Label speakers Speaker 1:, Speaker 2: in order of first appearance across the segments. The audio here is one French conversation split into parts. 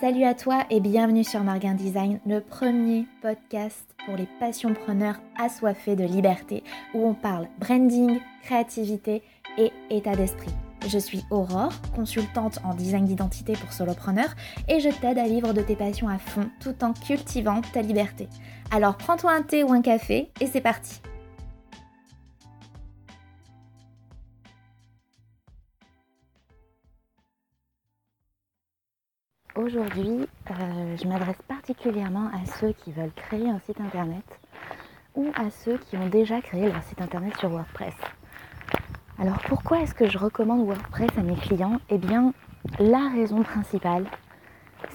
Speaker 1: Salut à toi et bienvenue sur Marguin Design, le premier podcast pour les passionpreneurs assoiffés de liberté, où on parle branding, créativité et état d'esprit. Je suis Aurore, consultante en design d'identité pour solopreneurs, et je t'aide à vivre de tes passions à fond tout en cultivant ta liberté. Alors prends-toi un thé ou un café et c'est parti Aujourd'hui, euh, je m'adresse particulièrement à ceux qui veulent créer un site internet ou à ceux qui ont déjà créé leur site internet sur WordPress. Alors pourquoi est-ce que je recommande WordPress à mes clients? Eh bien, la raison principale,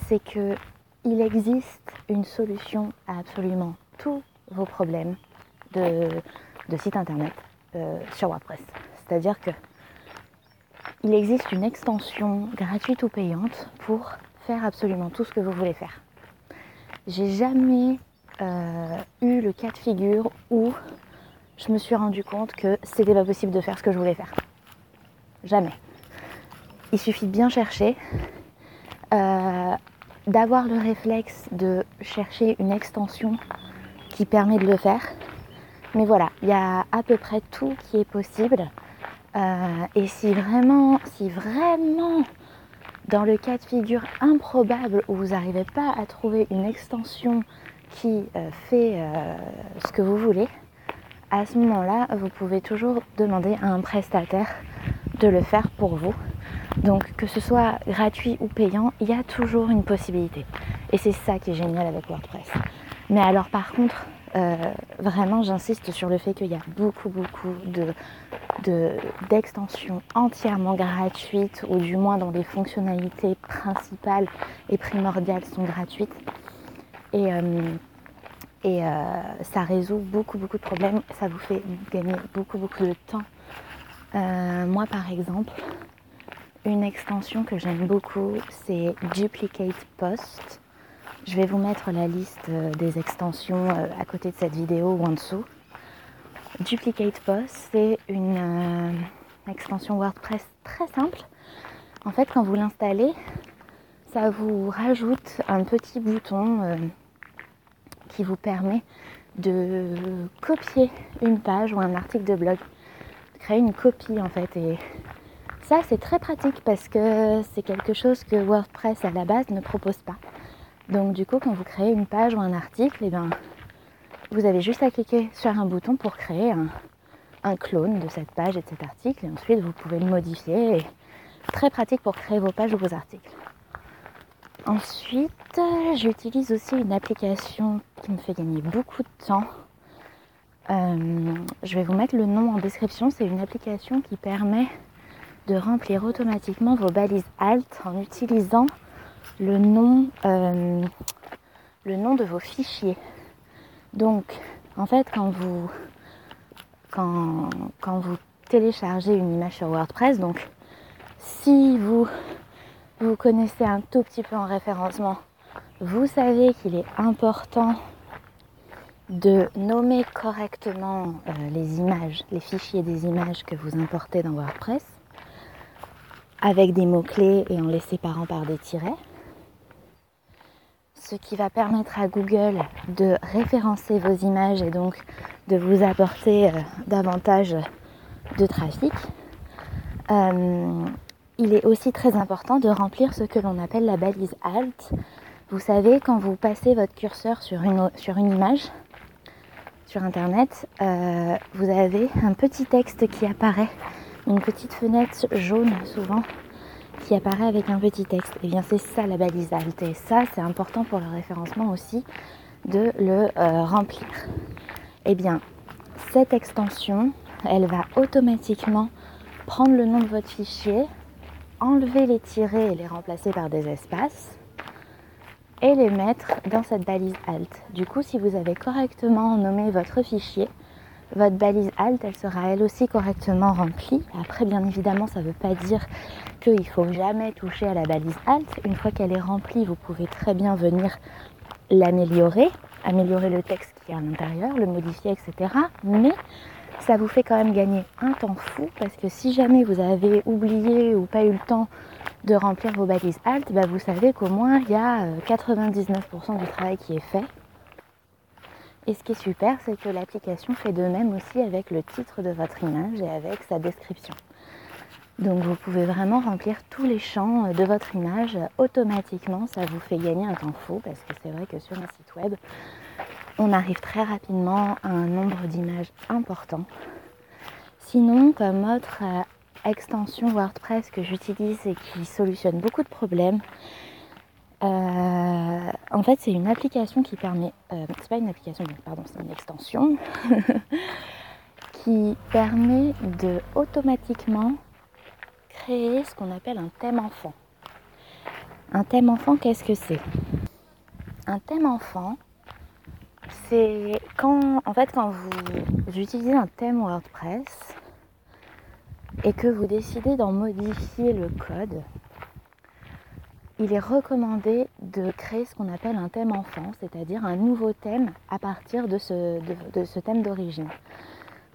Speaker 1: c'est que il existe une solution à absolument tous vos problèmes de, site internet euh, sur WordPress. C'est-à-dire que il existe une extension gratuite ou payante pour faire absolument tout ce que vous voulez faire. J'ai jamais euh, eu le cas de figure où je me suis rendu compte que c'était pas possible de faire ce que je voulais faire. Jamais. Il suffit de bien chercher, euh, d'avoir le réflexe de chercher une extension qui permet de le faire. Mais voilà, il y a à peu près tout qui est possible. Euh, et si vraiment, si vraiment dans le cas de figure improbable où vous n'arrivez pas à trouver une extension qui euh, fait euh, ce que vous voulez, à ce moment-là, vous pouvez toujours demander à un prestataire de le faire pour vous. Donc que ce soit gratuit ou payant, il y a toujours une possibilité. Et c'est ça qui est génial avec WordPress. Mais alors par contre, vraiment j'insiste sur le fait qu'il y a beaucoup beaucoup d'extensions entièrement gratuites ou du moins dont les fonctionnalités principales et primordiales sont gratuites. Et, euh, euh, ça résout beaucoup beaucoup de problèmes, ça vous fait gagner beaucoup beaucoup de temps. moi par exemple, une extension que j'aime beaucoup, c'est Duplicate Post. Je vais vous mettre la liste euh, des extensions euh, à côté de cette vidéo ou en dessous. Duplicate Post, c'est une euh, extension WordPress très simple. En fait, quand vous l'installez, ça vous rajoute un petit bouton qui vous permet de copier une page ou un article de blog, de créer une copie en fait. Et ça, c'est très pratique parce que c'est quelque chose que WordPress à la base ne propose pas. Donc du coup, quand vous créez une page ou un article, et eh ben, vous avez juste à cliquer sur un bouton pour créer un, clone de cette page et de cet article. Et ensuite, vous pouvez le modifier. Très pratique pour créer vos pages ou vos articles. Ensuite, j'utilise aussi une application qui me fait gagner beaucoup de temps. Euh, je vais vous mettre le nom en description. C'est une application qui permet de remplir automatiquement vos balises alt en utilisant le nom, euh, le nom de vos fichiers. Donc, en fait, quand vous, quand, quand vous téléchargez une image sur WordPress, donc si vous vous connaissez un tout petit peu en référencement, vous savez qu'il est important de nommer correctement euh, les images, les fichiers des images que vous importez dans WordPress, avec des mots-clés et en les séparant par des tirets ce qui va permettre à Google de référencer vos images et donc de vous apporter euh, davantage de trafic. Euh, il est aussi très important de remplir ce que l'on appelle la balise alt. Vous savez, quand vous passez votre curseur sur une, image, sur Internet, euh, vous avez un petit texte qui apparaît, une petite fenêtre jaune souvent, qui apparaît avec un petit texte. Et eh bien c'est ça la balise alt. Et ça c'est important pour le référencement aussi de le euh, remplir. Et eh bien cette extension, elle va automatiquement prendre le nom de votre fichier, enlever les tirets et les remplacer par des espaces et les mettre dans cette balise alt. Du coup, si vous avez correctement nommé votre fichier, votre balise alt, elle sera elle aussi correctement remplie. Après, bien évidemment, ça ne veut pas dire qu'il ne faut jamais toucher à la balise alt. Une fois qu'elle est remplie, vous pouvez très bien venir l'améliorer, améliorer le texte qui est à l'intérieur, le modifier, etc. Mais Ça vous fait quand même gagner un temps fou parce que si jamais vous avez oublié ou pas eu le temps de remplir vos balises alt, bah vous savez qu'au moins il y a 99% du travail qui est fait. Et ce qui est super, c'est que l'application fait de même aussi avec le titre de votre image et avec sa description. Donc vous pouvez vraiment remplir tous les champs de votre image automatiquement. Ça vous fait gagner un temps fou parce que c'est vrai que sur un site web, on arrive très rapidement à un nombre d'images important. Sinon, comme autre euh, extension WordPress que j'utilise et qui solutionne beaucoup de problèmes, euh, en fait, c'est une application qui permet, euh, c'est pas une application, pardon, c'est une extension qui permet de automatiquement créer ce qu'on appelle un thème enfant. Un thème enfant, qu'est-ce que c'est? Un thème enfant, c'est quand, en fait, quand vous utilisez un thème WordPress et que vous décidez d'en modifier le code, il est recommandé de créer ce qu'on appelle un thème enfant, c'est-à-dire un nouveau thème à partir de ce, thème d'origine.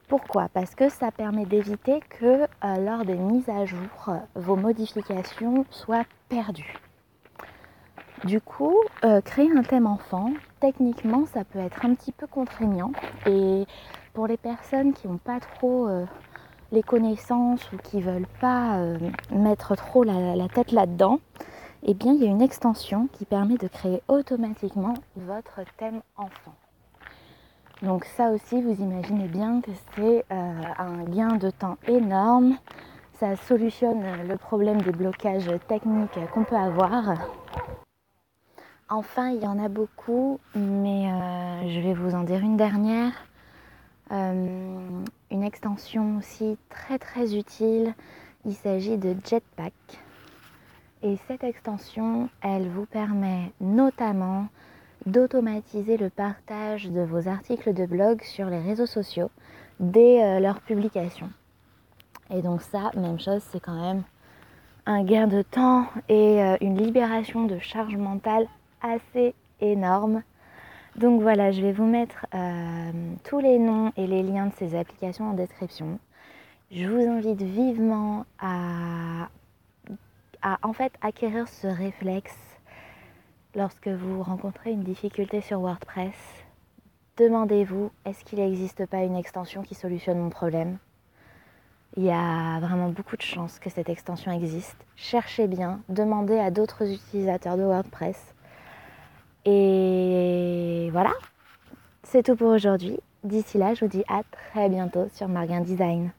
Speaker 1: Pourquoi? Parce que ça permet d'éviter que euh, lors des mises à jour, vos modifications soient perdues. Du coup, euh, créer un thème enfant, techniquement, ça peut être un petit peu contraignant. Et pour les personnes qui n'ont pas trop euh, les connaissances ou qui ne veulent pas mettre trop la tête là-dedans, eh bien, il y a une extension qui permet de créer automatiquement votre thème enfant. Donc ça aussi, vous imaginez bien que c'est euh, un gain de temps énorme. Ça solutionne le problème des blocages techniques qu'on peut avoir. Enfin, il y en a beaucoup, mais euh, je vais vous en dire une dernière. Euh, une extension aussi très très utile. Il s'agit de Jetpack. Et cette extension, elle vous permet notamment d'automatiser le partage de vos articles de blog sur les réseaux sociaux dès euh, leur publication. Et donc ça, même chose, c'est quand même un gain de temps et euh, une libération de charge mentale assez énorme. Donc voilà, je vais vous mettre euh, tous les noms et les liens de ces applications en description. Je vous invite vivement à à en fait acquérir ce réflexe lorsque vous rencontrez une difficulté sur WordPress. Demandez-vous, est-ce qu'il n'existe pas une extension qui solutionne mon problème? Il y a vraiment beaucoup de chances que cette extension existe. Cherchez bien, demandez à d'autres utilisateurs de WordPress. Et voilà, c'est tout pour aujourd'hui. D'ici là, je vous dis à très bientôt sur Marguin Design.